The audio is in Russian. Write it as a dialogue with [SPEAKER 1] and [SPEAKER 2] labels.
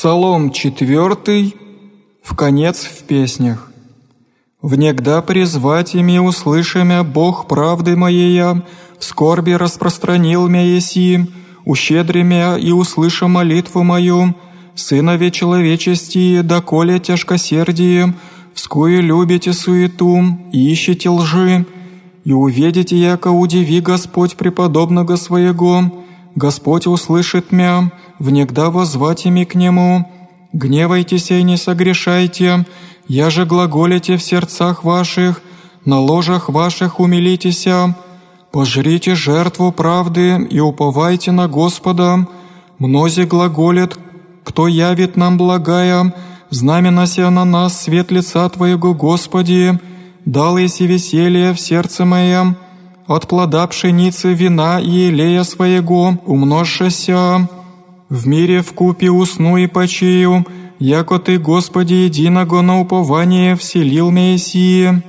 [SPEAKER 1] Псалом четвертый, в конец в песнях. «Внегда призвать ими услышамя Бог правды моея, в скорби распространил мя еси, ущедри мя и услыша молитву мою, сынове человечести, доколе тяжкосердие, вскую любите суету ищете лжи, и увидите, яко удиви Господь преподобного своего, Господь услышит мя, внегда возвать ими к Нему. Гневайтесь и не согрешайте, я же глаголите в сердцах ваших, на ложах ваших умилитеся. Пожрите жертву правды и уповайте на Господа. Мнози глаголят, кто явит нам благая, знаменася на нас свет лица Твоего, Господи, дал еси веселье в сердце моем, от плода пшеницы, вина и елея своего умножшася. В мире в купе усну и почию, яко Ты, Господи, единого на упование вселил Мессии.